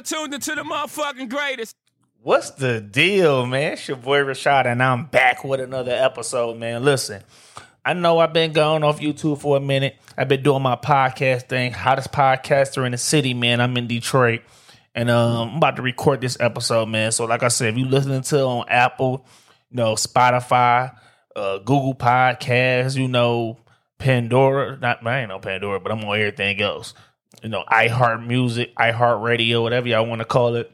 now tuned into the motherfucking greatest. What's the deal, man? It's your boy Rashard, and I'm back with another episode, man. Listen, I know I've been going off YouTube for a minute. I've been doing my podcast thing, hottest podcaster in the city, man. I'm in Detroit, and um, I'm about to record this episode, man. So, like I said, if you listening to on Apple, you know, Spotify, uh, Google Podcasts, you know, Pandora. Not I ain't no Pandora, but I'm on everything else. You know, iHeart Music, iHeart Radio, whatever y'all want to call it.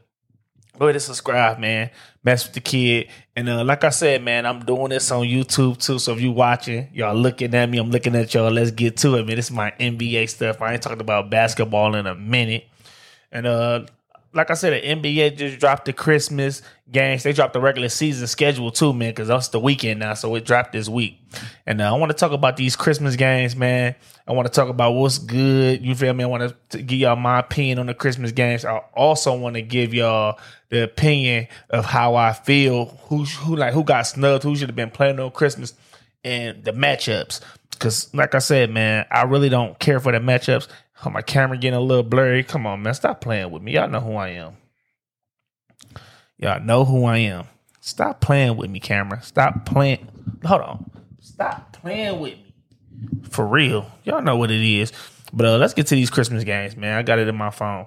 Go ahead and subscribe, man. Mess with the kid. And uh, like I said, man, I'm doing this on YouTube too. So if you watching, y'all looking at me, I'm looking at y'all. Let's get to it, man. This is my NBA stuff. I ain't talking about basketball in a minute. And uh like I said, the NBA just dropped the Christmas games. They dropped the regular season schedule too, man, because that's the weekend now. So it dropped this week. And uh, I want to talk about these Christmas games, man. I want to talk about what's good. You feel me? I want to give y'all my opinion on the Christmas games. I also want to give y'all the opinion of how I feel, who who like who got snubbed, who should have been playing on Christmas, and the matchups. Because, like I said, man, I really don't care for the matchups. Oh, my camera getting a little blurry. Come on, man. Stop playing with me. Y'all know who I am. Y'all know who I am. Stop playing with me, camera. Stop playing. Hold on. Stop playing with me. For real. Y'all know what it is. But uh, let's get to these Christmas games, man. I got it in my phone.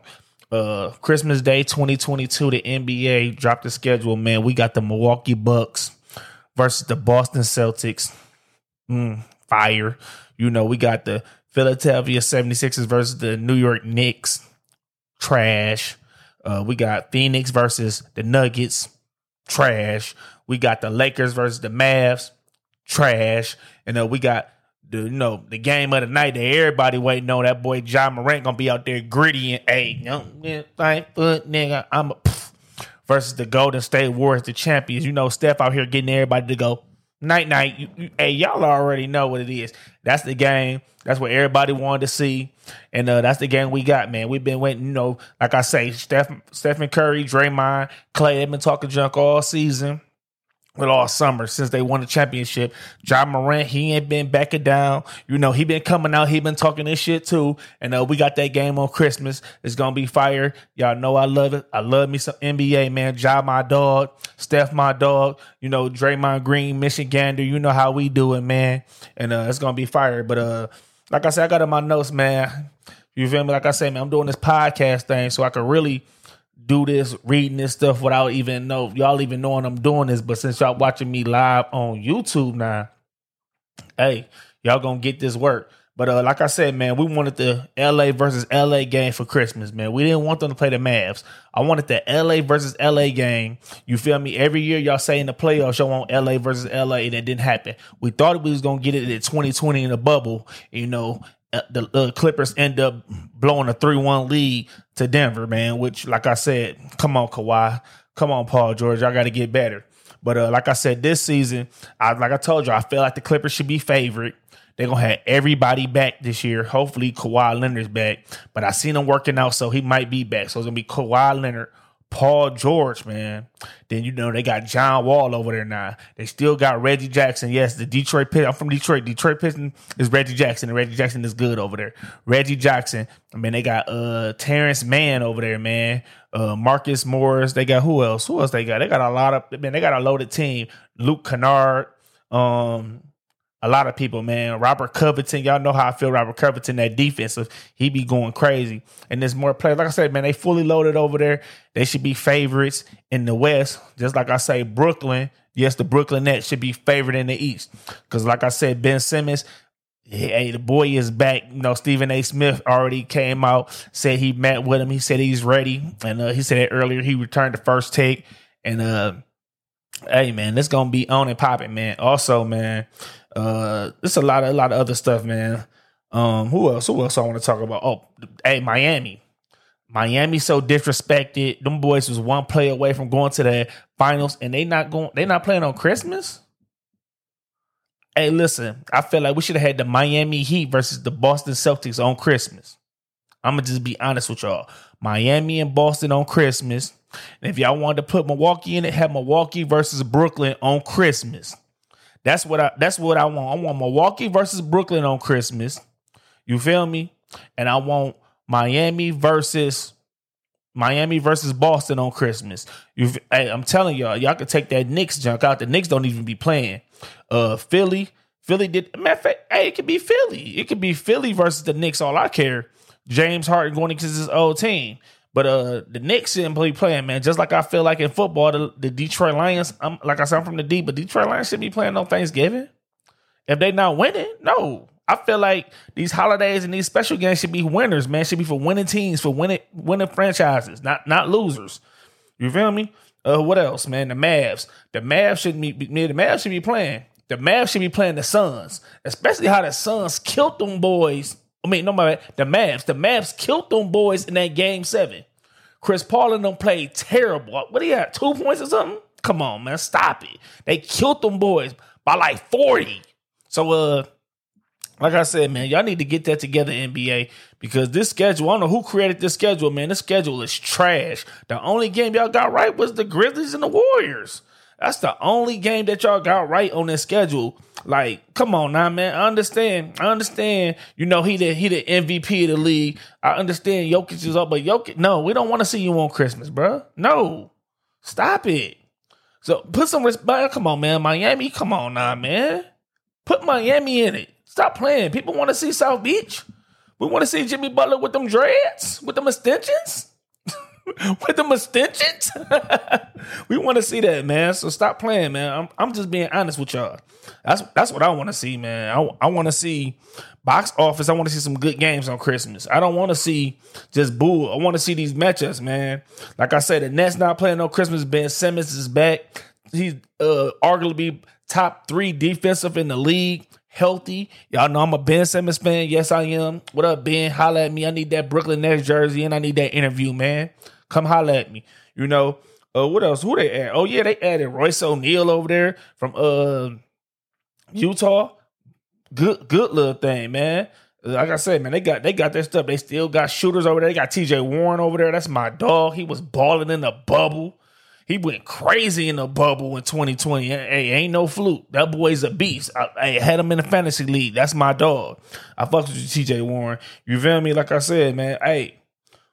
Uh, Christmas Day 2022, the NBA dropped the schedule, man. We got the Milwaukee Bucks versus the Boston Celtics. Mm, fire. You know, we got the Philadelphia 76ers versus the New York Knicks. Trash. Uh, we got Phoenix versus the Nuggets. Trash. We got the Lakers versus the Mavs. Trash. And uh, we got the you know the game of the night that everybody waiting on. That boy Ja Morant gonna be out there gritty and hey, young fight foot nigga. I'm a versus the Golden State Warriors, the champions. You know, Steph out here getting everybody to go night night. You, you, hey, y'all already know what it is. That's the game. That's what everybody wanted to see, and uh, that's the game we got, man. We've been waiting. You know, like I say, Steph, Stephen Curry, Draymond, Klay. They've been talking junk all season. Well, all summer since they won the championship. Ja Morant, he ain't been backing down. You know, he been coming out. He been talking this shit too. And uh, we got that game on Christmas. It's gonna be fire. Y'all know I love it. I love me some NBA, man. John my dog. Steph, my dog. You know, Draymond Green, Michigan. Michigander. You know how we do it, man. And uh, it's gonna be fire. But uh, like I said, I got in my notes, man. You feel me? Like I said, man, I'm doing this podcast thing so I can really do this, reading this stuff without even know y'all even knowing I'm doing this. But since y'all watching me live on YouTube now, hey, y'all gonna get this work. But uh, like I said, man, we wanted the LA versus LA game for Christmas, man. We didn't want them to play the Mavs. I wanted the LA versus LA game. You feel me? Every year y'all say in the playoffs y'all want LA versus LA, and it didn't happen. We thought we was gonna get it at 2020 in the bubble, you know, uh, the Clippers end up blowing a 3 1 lead to Denver, man, which, like I said, come on, Kawhi. Come on, Paul George. I got to get better. But uh, like I said, this season, I, like I told you, I feel like the Clippers should be favorite. They're to have everybody back this year. Hopefully, Kawhi Leonard's back. But I seen him working out, so he might be back. So it's to be Kawhi Leonard, Paul George, man. Then you know they got John Wall over there now. They still got Reggie Jackson. Yes, the Detroit Pistons. I'm from Detroit. Detroit Pistons is Reggie Jackson, and Reggie Jackson is good over there. Reggie Jackson. I mean, they got uh Terance Mann over there, man. Uh Marcus Morris. They got who else? Who else they got? They got a lot of man. They got a loaded team. Luke Kennard. Um, a lot of people, man. Robert Covington, y'all know how I feel. Robert Covington, that defensive, he be going crazy. And there's more players. Like I said, man, they fully loaded over there. They should be favorites in the West. Just like I say, Brooklyn. Yes, the Brooklyn Nets should be favored in the East. Because like I said, Ben Simmons, hey, the boy is back. You know, Stephen A. Smith already came out, said he met with him. He said he's ready. And uh, he said earlier. He returned the first take. And uh, hey, man, it's gonna be on and popping, man. Also, man, uh, there's a lot of a lot of other stuff, man. Um, who else? Who else I want to talk about? Oh, hey, Miami. Miami so disrespected. Them boys was one play away from going to the finals, and they not going. They not playing on Christmas. Hey, listen. I feel like we should have had the Miami Heat versus the Boston Celtics on Christmas. I'm gonna just be honest with y'all. Miami and Boston on Christmas. And if y'all wanted to put Milwaukee in it, have Milwaukee versus Brooklyn on Christmas. That's what I that's what I want. I want Milwaukee versus Brooklyn on Christmas. You feel me? And I want Miami versus Miami versus Boston on Christmas. You, hey, I'm telling y'all, y'all can take that Knicks junk out. The Knicks don't even be playing. Uh, Philly, Philly did. Matter of fact, hey, it could be Philly. It could be Philly versus the Knicks. All I care. James Harden going against his old team. But uh, the Knicks didn't play playing, man. Just like I feel like in football, the, the Detroit Lions. I'm like I said, I'm from the D, but Detroit Lions should be playing on Thanksgiving. If they not winning, no. I feel like these holidays and these special games should be winners, man. Should be for winning teams, for winning winning franchises, not not losers. You feel me? Uh, what else, man? The Mavs. The Mavs shouldn't be. The Mavs should be playing. The Mavs should be playing the Suns, especially how the Suns killed them boys. I mean, no matter the Mavs. The Mavs killed them boys in that game seven. Chris Paul and them played terrible. What do you have? Two points or something? Come on, man. Stop it. They killed them boys by like 40. So uh like I said, man, y'all need to get that together, NBA, because this schedule, I don't know who created this schedule, man. This schedule is trash. The only game y'all got right was the Grizzlies and the Warriors. That's the only game that y'all got right on this schedule. Like, come on now, man. I understand. I understand. You know, he the he the MVP of the league. I understand Jokic is up, but Jokic, no, we don't want to see you on Christmas, bro. No. Stop it. So put some respect. Come on, man. Miami, come on now, man. Put Miami in it. Stop playing. People want to see South Beach. We want to see Jimmy Butler with them dreads, with them extensions, with them extensions. we want to see that, man. So stop playing, man. I'm, I'm just being honest with y'all. That's that's what I want to see, man. I, I want to see box office. I want to see some good games on Christmas. I don't want to see just boo. I want to see these matchups, man. Like I said, the Nets not playing on Christmas. Ben Simmons is back. He's uh, arguably top three defensive in the league healthy. Y'all know I'm a Ben Simmons fan. Yes, I am. What up, Ben? Holla at me. I need that Brooklyn Nets jersey and I need that interview, man. Come holla at me. You know, uh, what else? Who they add? Oh, yeah, they added Royce O'Neale over there from uh Utah. Good, good little thing, man. Like I said, man, they got they got their stuff. They still got shooters over there. They got TJ Warren over there. That's my dog. He was balling in the bubble. He went crazy in the bubble in 2020. Hey, ain't no fluke. That boy's a beast. I, I, had him in the fantasy league. That's my dog. I fucked with you, TJ Warren. You feel me? Like I said, man. Hey,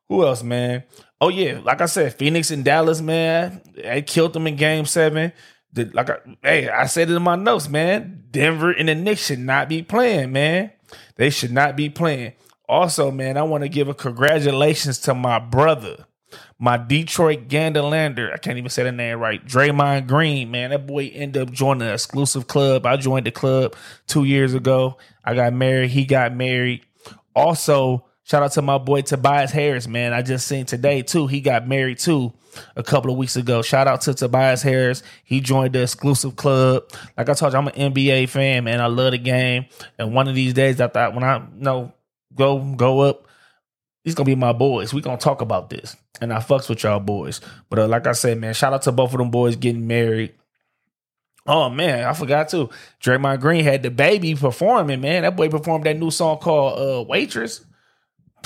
who else, man? Oh yeah, like I said, Phoenix and Dallas, man. They killed them in Game Seven. The, like, I, hey, I said it in my notes, man. Denver and the Knicks should not be playing, man. They should not be playing. Also, man, I want to give a congratulations to my brother my Detroit Ganderlander, I can't even say the name right. Draymond Green, man, that boy ended up joining an exclusive club. I joined the club two years ago. I got married. He got married. Also, shout out to my boy Tobias Harris, man. I just seen today too. He got married too a couple of weeks ago. Shout out to Tobias Harris. He joined the exclusive club. Like I told you, I'm an NBA fan, man. I love the game. And one of these days, I thought when I you know go go up, these gonna be my boys. We gonna talk about this and I fucks with y'all boys. But uh, like I said, man, shout out to both of them boys getting married. Oh man, I forgot too. Draymond Green had DaBaby performing, man. That boy performed that new song called uh, Waitress.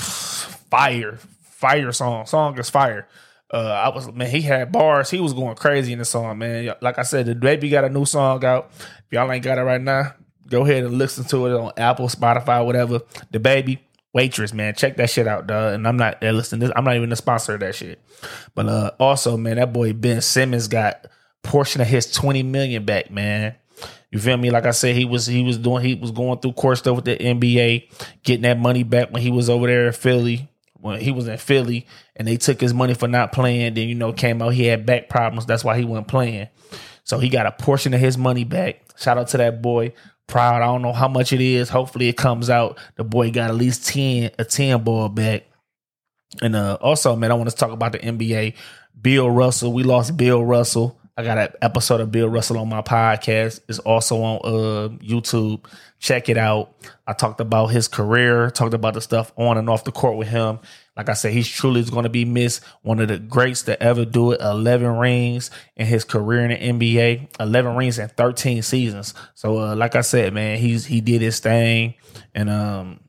Fire. Fire song. Song is fire. Uh, I was man, he had bars. He was going crazy in the song, man. Like I said, DaBaby got a new song out. If y'all ain't got it right now, go ahead and listen to it on Apple, Spotify, whatever. DaBaby waitress, man. Check that shit out, dog. And I'm not uh, listen. This, I'm not even the sponsor of that shit. But uh, also, man, that boy Ben Simmons got portion of his 20 million back, man. You feel me? Like I said, he was he was doing he was going through court stuff with the NBA, getting that money back when he was over there in Philly. When he was in Philly and they took his money for not playing, then you know came out he had back problems. That's why he wasn't playing. So he got a portion of his money back. Shout out to that boy proud. I don't know how much it is. Hopefully it comes out. The boy got at least 10, a 10 ball back. And uh, also, man, I want to talk about the NBA. Bill Russell. We lost Bill Russell. I got an episode of Bill Russell on my podcast. It's also on uh, YouTube. Check it out. I talked about his career, talked about the stuff on and off the court with him. Like I said, he's truly going to be missed. One of the greats to ever do it. 11 rings in his career in the NBA. 11 rings in 13 seasons. So, uh, like I said, man, he's he did his thing, and um,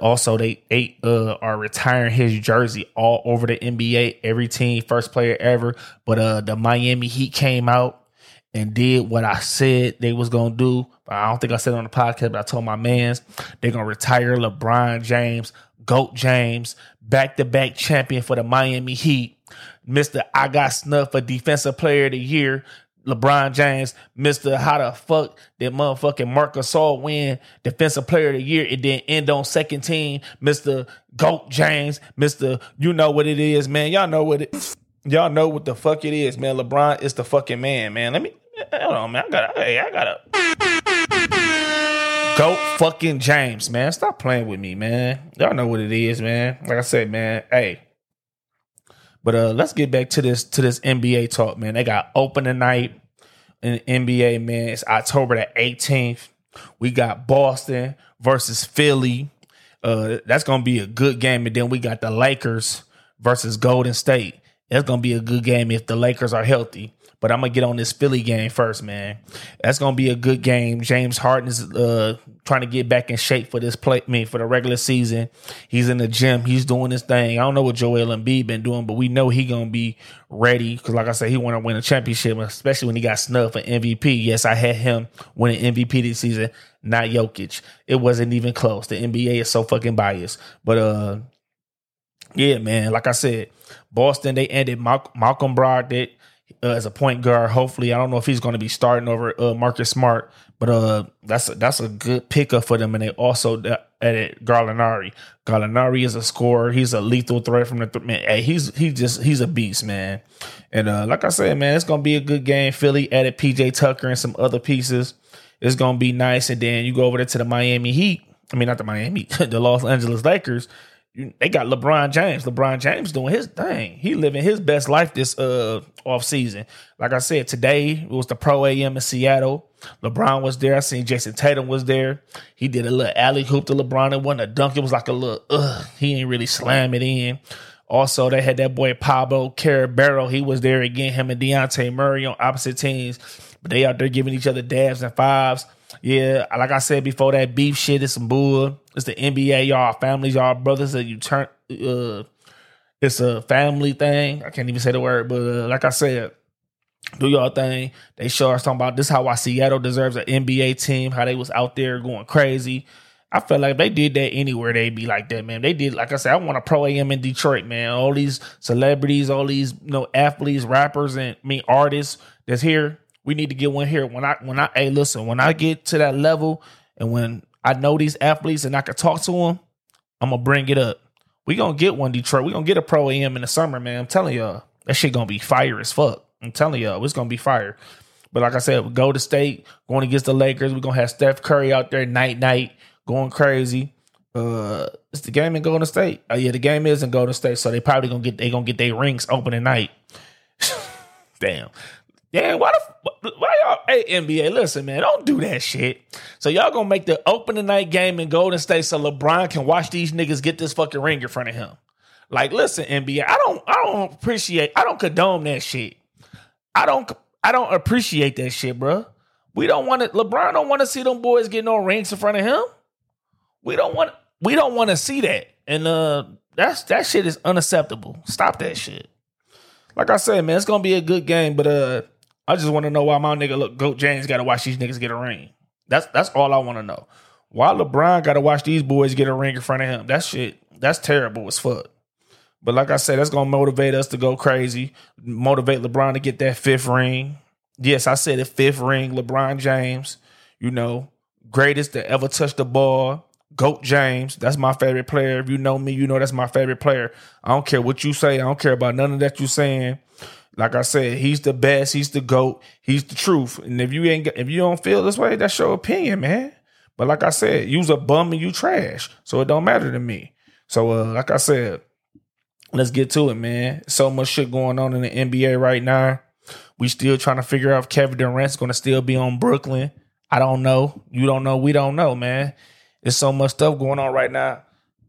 also they eight uh are retiring his jersey all over the NBA. Every team, first player ever. But uh, the Miami Heat came out and did what I said they was gonna do. I don't think I said on the podcast, but I told my mans they're gonna retire LeBron James, Goat James, back to back champion for the Miami Heat, Mr. I got snuff for defensive player of the year, LeBron James, Mr. How the fuck did motherfucking Marcus Gasol win Defensive Player of the Year and then end on second team, Mr. Goat James, Mr. You know what it is, man. Y'all know what it Y'all know what the fuck it is, man. LeBron is the fucking man, man. Let me hold on, man. I gotta hey, I gotta Goat fucking James, man. Stop playing with me, man. Y'all know what it is, man. Like I said, man, hey. But uh let's get back to this to this NBA talk, man. They got open tonight in NBA, man. It's October the 18th. We got Boston versus Philly. Uh that's gonna be a good game. And then we got the Lakers versus Golden State. That's gonna be a good game if the Lakers are healthy. But I'm gonna get on this Philly game first, man. That's gonna be a good game. James Harden is uh, trying to get back in shape for this play. I mean, for the regular season, he's in the gym. He's doing his thing. I don't know what Joel Embiid been doing, but we know he gonna be ready because, like I said, he want to win a championship, especially when he got snubbed for MVP. Yes, I had him winning MVP this season, not Jokic. It wasn't even close. The NBA is so fucking biased, but uh, yeah, man. Like I said, Boston they ended Malcolm Brogdon uh, as a point guard. Hopefully, I don't know if he's going to be starting over uh, Marcus Smart, but uh, that's a, that's a good pickup for them. And they also added Gallinari. Gallinari is a scorer. He's a lethal threat from the th- man. Hey, he's he just he's a beast, man. And uh, like I said, man, it's gonna be a good game. Philly added PJ Tucker and some other pieces. It's gonna be nice. And then you go over there to the Miami Heat. I mean, not the Miami, the Los Angeles Lakers they got LeBron James. LeBron James doing his thing. He living his best life this uh off season. Like I said, today it was the Pro AM in Seattle. LeBron was there. I seen Jayson Tatum was there. He did a little alley hoop to LeBron. It wasn't a dunk. It was like a little ugh. He ain't really slam it in. Also, they had that boy Pablo Carabero. He was there again. Him and Dejounte Murray on opposite teams, but they out there giving each other dabs and fives. Yeah, like I said before, that beef shit is some bull. It's the NBA, y'all families, y'all brothers that you turn. Uh, it's a family thing. I can't even say the word, but uh, like I said, do y'all thing. They show us talking about this how why Seattle deserves an NBA team. How they was out there going crazy. I felt like they did that anywhere, they'd be like that, man. They did, like I said, I want a pro AM in Detroit, man. All these celebrities, all these you know athletes, rappers, and I mean artists that's here we need to get one here. When I when I hey listen, when I get to that level and when I know these athletes and I can talk to them, I'm gonna bring it up. We gonna get one Detroit. We gonna get a pro AM in the summer, man. I'm telling y'all, that shit gonna be fire as fuck. I'm telling y'all, it's gonna be fire. But like I said, go to state, going against the Lakers. We're gonna have Steph Curry out there night night, going crazy. Uh it's the game in Golden State. Oh yeah, the game is in Golden State, so they probably gonna get they gonna get their rings open at night. Damn. Damn, why the why y'all hey NBA, listen, man, don't do that shit. So y'all gonna make the opening night game in Golden State so LeBron can watch these niggas get this fucking ring in front of him. Like, listen, NBA, I don't I don't appreciate I don't condone that shit. I don't I don't appreciate that shit, bro. We don't want to LeBron don't want to see them boys get no rings in front of him. We don't want we don't want to see that. And uh that's that shit is unacceptable. Stop that shit. Like I said, man, it's gonna be a good game, but uh I just want to know why my nigga look Goat James got to watch these niggas get a ring. That's that's all I want to know. Why LeBron got to watch these boys get a ring in front of him? That shit, that's terrible as fuck. But like I said, that's gonna motivate us to go crazy. Motivate LeBron to get that fifth ring. Yes, I said it, fifth ring. LeBron James, you know, greatest to ever touch the ball. Goat James, that's my favorite player. If you know me, you know that's my favorite player. I don't care what you say. I don't care about none of that you saying. Like I said, he's the best. He's the goat. He's the truth. And if you ain't, if you don't feel this way, that's your opinion, man. But like I said, you's a bum and you trash, so it don't matter to me. So, uh, like I said, let's get to it, man. So much shit going on in the NBA right now. We still trying to figure out if Kevin Durant's going to still be on Brooklyn. I don't know. You don't know. We don't know, man. There's so much stuff going on right now.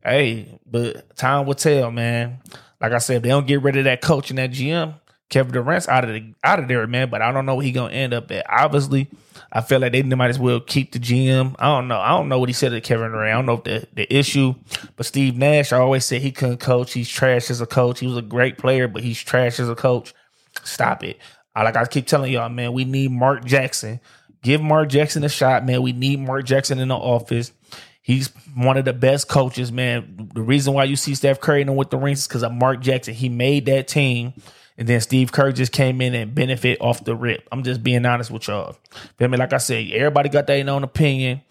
Hey, but time will tell, man. Like I said, if they don't get rid of that coach and that GM, Kevin Durant's out of the out of there, man. But I don't know what he gonna end up at. Obviously, I feel like they might as well keep the GM. I don't know. I don't know what he said to Kevin Durant. I don't know if the, the issue. But Steve Nash, I always said he couldn't coach. He's trash as a coach. He was a great player, but he's trash as a coach. Stop it. I like I keep telling y'all, man, we need Mark Jackson. Give Mark Jackson a shot, man. We need Mark Jackson in the office. He's one of the best coaches, man. The reason why you see Steph Curry in with the rings is because of Mark Jackson. He made that team and then Steve Kerr just came in and benefit off the rip. I'm just being honest with y'all. Feel me? Like I said, everybody got their own opinion.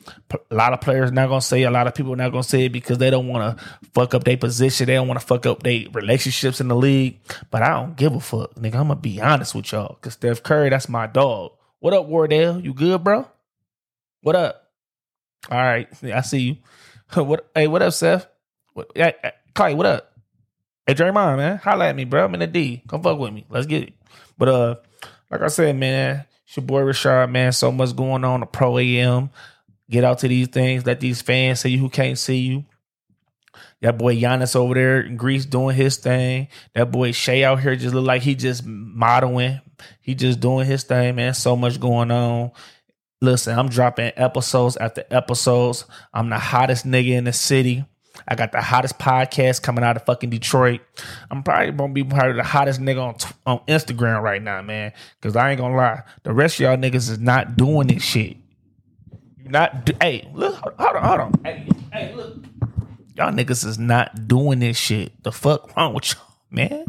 A lot of players not gonna say. A lot of people not gonna say it because they don't want to fuck up their position. They don't want to fuck up their relationships in the league. But I don't give a fuck, nigga. I'm gonna be honest with y'all. Cause Steph Curry, that's my dog. What up, Wardell? You good, bro? What up? All right, I see you. what? Hey, what up, Seth? What? Hey, Klay, what up? Hey Draymond, man, holla at me, bro. I'm in the D. Come fuck with me. Let's get it. But uh, like I said, man, it's your boy Rashard, man. So much going on. The pro AM. Get out to these things. Let these fans see you who can't see you. That boy Giannis over there in Greece doing his thing. That boy Shai out here just look like he just modeling. He just doing his thing, man. So much going on. Listen, I'm dropping episodes after episodes. I'm the hottest nigga in the city. I got the hottest podcast coming out of fucking Detroit. I'm probably gonna be of the hottest nigga on on Instagram right now, man. Cause I ain't gonna lie, the rest of y'all niggas is not doing this shit. You not do- hey look hold on hold on hey hey look y'all niggas is not doing this shit. The fuck wrong with y'all, man?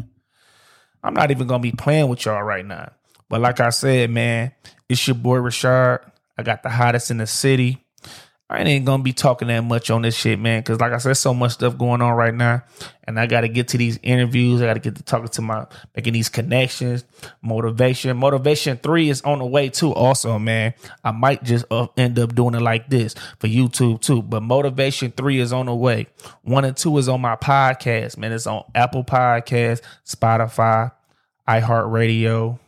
I'm not even gonna be playing with y'all right now. But like I said, man, it's your boy Rashard. I got the hottest in the city. I ain't gonna be talking that much on this shit, man, because like I said, so much stuff going on right now, and I got to get to these interviews. I got to get to talking to my making these connections, motivation. Motivation three is on the way too. Also, man, I might just end up doing it like this for YouTube too. But motivation three is on the way. One and two is on my podcast, man. It's on Apple Podcast, Spotify, iHeartRadio.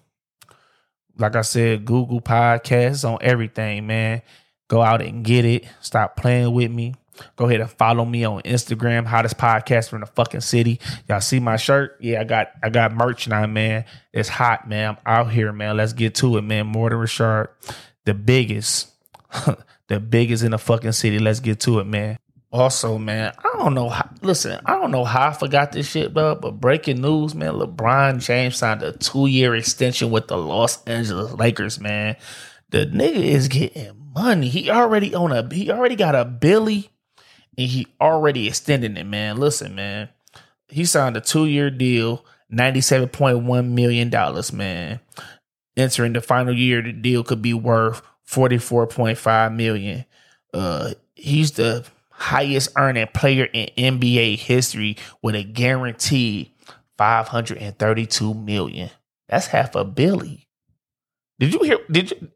Like I said, Google Podcasts on everything, man. Go out and get it. Stop playing with me. Go ahead and follow me on Instagram, hottest podcast from the fucking city. Y'all see my shirt? Yeah, I got I got merch now, man. It's hot, man. I'm out here, man. Let's get to it, man. More than Richard, the biggest, the biggest in the fucking city. Let's get to it, man. Also, man, I don't know. How, listen, I don't know how I forgot this shit, bro. But breaking news, man. LeBron James signed a two year extension with the Los Angeles Lakers, man. The nigga is getting money. He already on a he already got a Billy and he already extending it, man. Listen, man. He signed a two-year deal, $97.1 million, man. Entering the final year, the deal could be worth 44.5 million. Uh he's the highest earning player in NBA history with a guaranteed 532 million. That's half a billy. Did you hear did you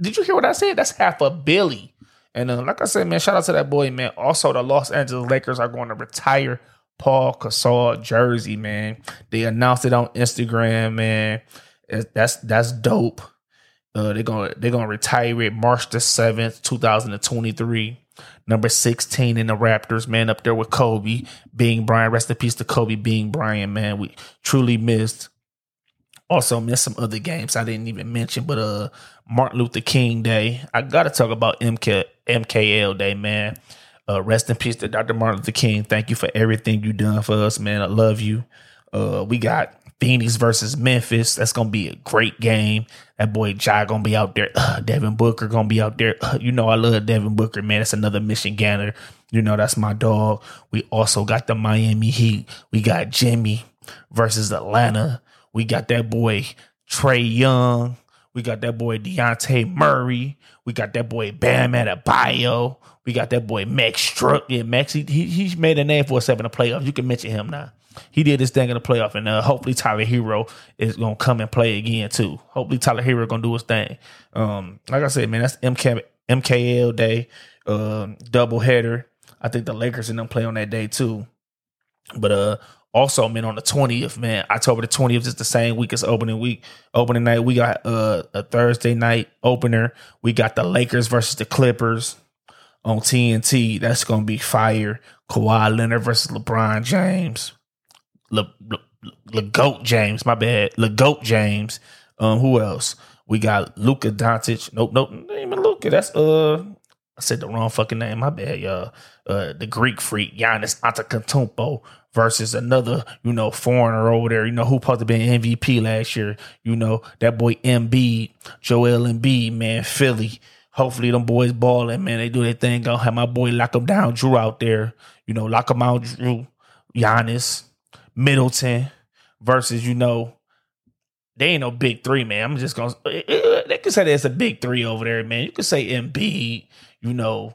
did you hear what I said? That's half a billy. And uh, like I said, man, shout out to that boy, man. Also, the Los Angeles Lakers are going to retire Pau Gasol jersey, man. They announced it on Instagram, man. That's that's dope. Uh, they're gonna they're gonna retire it March the seventh, two thousand and twenty three. Number sixteen in the Raptors, man, up there with Kobe Bean Bryant. Rest in peace to Kobe Bean Bryant, man. We truly missed also missed some other games I didn't even mention, but uh Martin Luther King Day. I gotta talk about MK MKL Day, man. Uh rest in peace to Dr. Martin Luther King. Thank you for everything you done for us, man. I love you. Uh we got Phoenix versus Memphis. That's gonna be a great game. That boy Ja gonna be out there. Uh, Devin Booker gonna be out there. Uh, you know I love Devin Booker, man. That's another Michiganer. You know that's my dog. We also got the Miami Heat. We got Jimmy versus Atlanta. We got that boy Trae Young. We got that boy Dejounte Murray. We got that boy Bam Adebayo. We got that boy Max Strus. Yeah, Max, he, he, he's made a name for himself in the playoffs. You can mention him now. He did his thing in the playoff, and uh, hopefully Tyler Herro is gonna come and play again too. Hopefully Tyler Herro gonna do his thing. Um, like I said, man, that's MK, MKL day, uh, double header. I think the Lakers and them play on that day too. But uh, also, man, on the twentieth, man, October the twentieth is the same week as opening week. Opening night, we got uh, a Thursday night opener. We got the Lakers versus the Clippers on TNT. That's gonna be fire. Kawhi Leonard versus LeBron James. Le, Le, Le Goat James, my bad. Le Goat James. Um, who else? We got Luka Doncic. Nope, nope, not even Luka. That's uh, I said the wrong fucking name. My bad, y'all. Uh, the Greek freak Giannis Antetokounmpo versus another, you know, foreigner over there, you know, who supposed to be MVP last year. You know, that boy Embiid, Joel Embiid, man, Philly. Hopefully them boys balling, man. They do their thing. Gonna have my boy lock him down, Jrue out there. You know, lock him out, Jrue, Giannis, Middleton versus, you know, they ain't no big three, man. I'm just gonna they can say there's a big three over there, man. You could say Embiid, you know,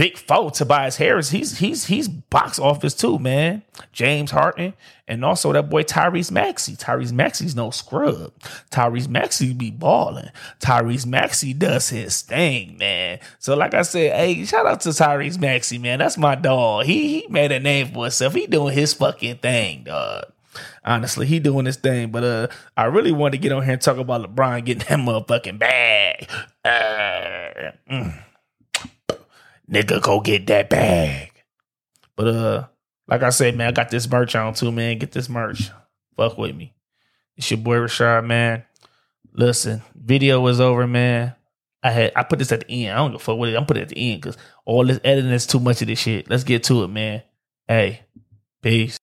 big foe Tobias Harris. He's he's he's box office too, man. James Harden and also that boy Tyrese Maxey. Tyrese Maxey's no scrub. Tyrese Maxey be balling. Tyrese Maxey does his thing, man. So like I said, hey, shout out to Tyrese Maxey, man. That's my dog. He he made a name for himself. He doing his fucking thing, dog. Honestly, he doing his thing, but uh, I really wanted to get on here and talk about LeBron getting that motherfucking bag. Uh, mm. Nigga, go get that bag. But uh, like I said, man, I got this merch on too, man. Get this merch. Fuck with me. It's your boy Rashard, man. Listen, video is over, man. I had I put this at the end. I don't give a fuck with it. I'm putting it at the end because all this editing is too much of this shit. Let's get to it, man. Hey, peace.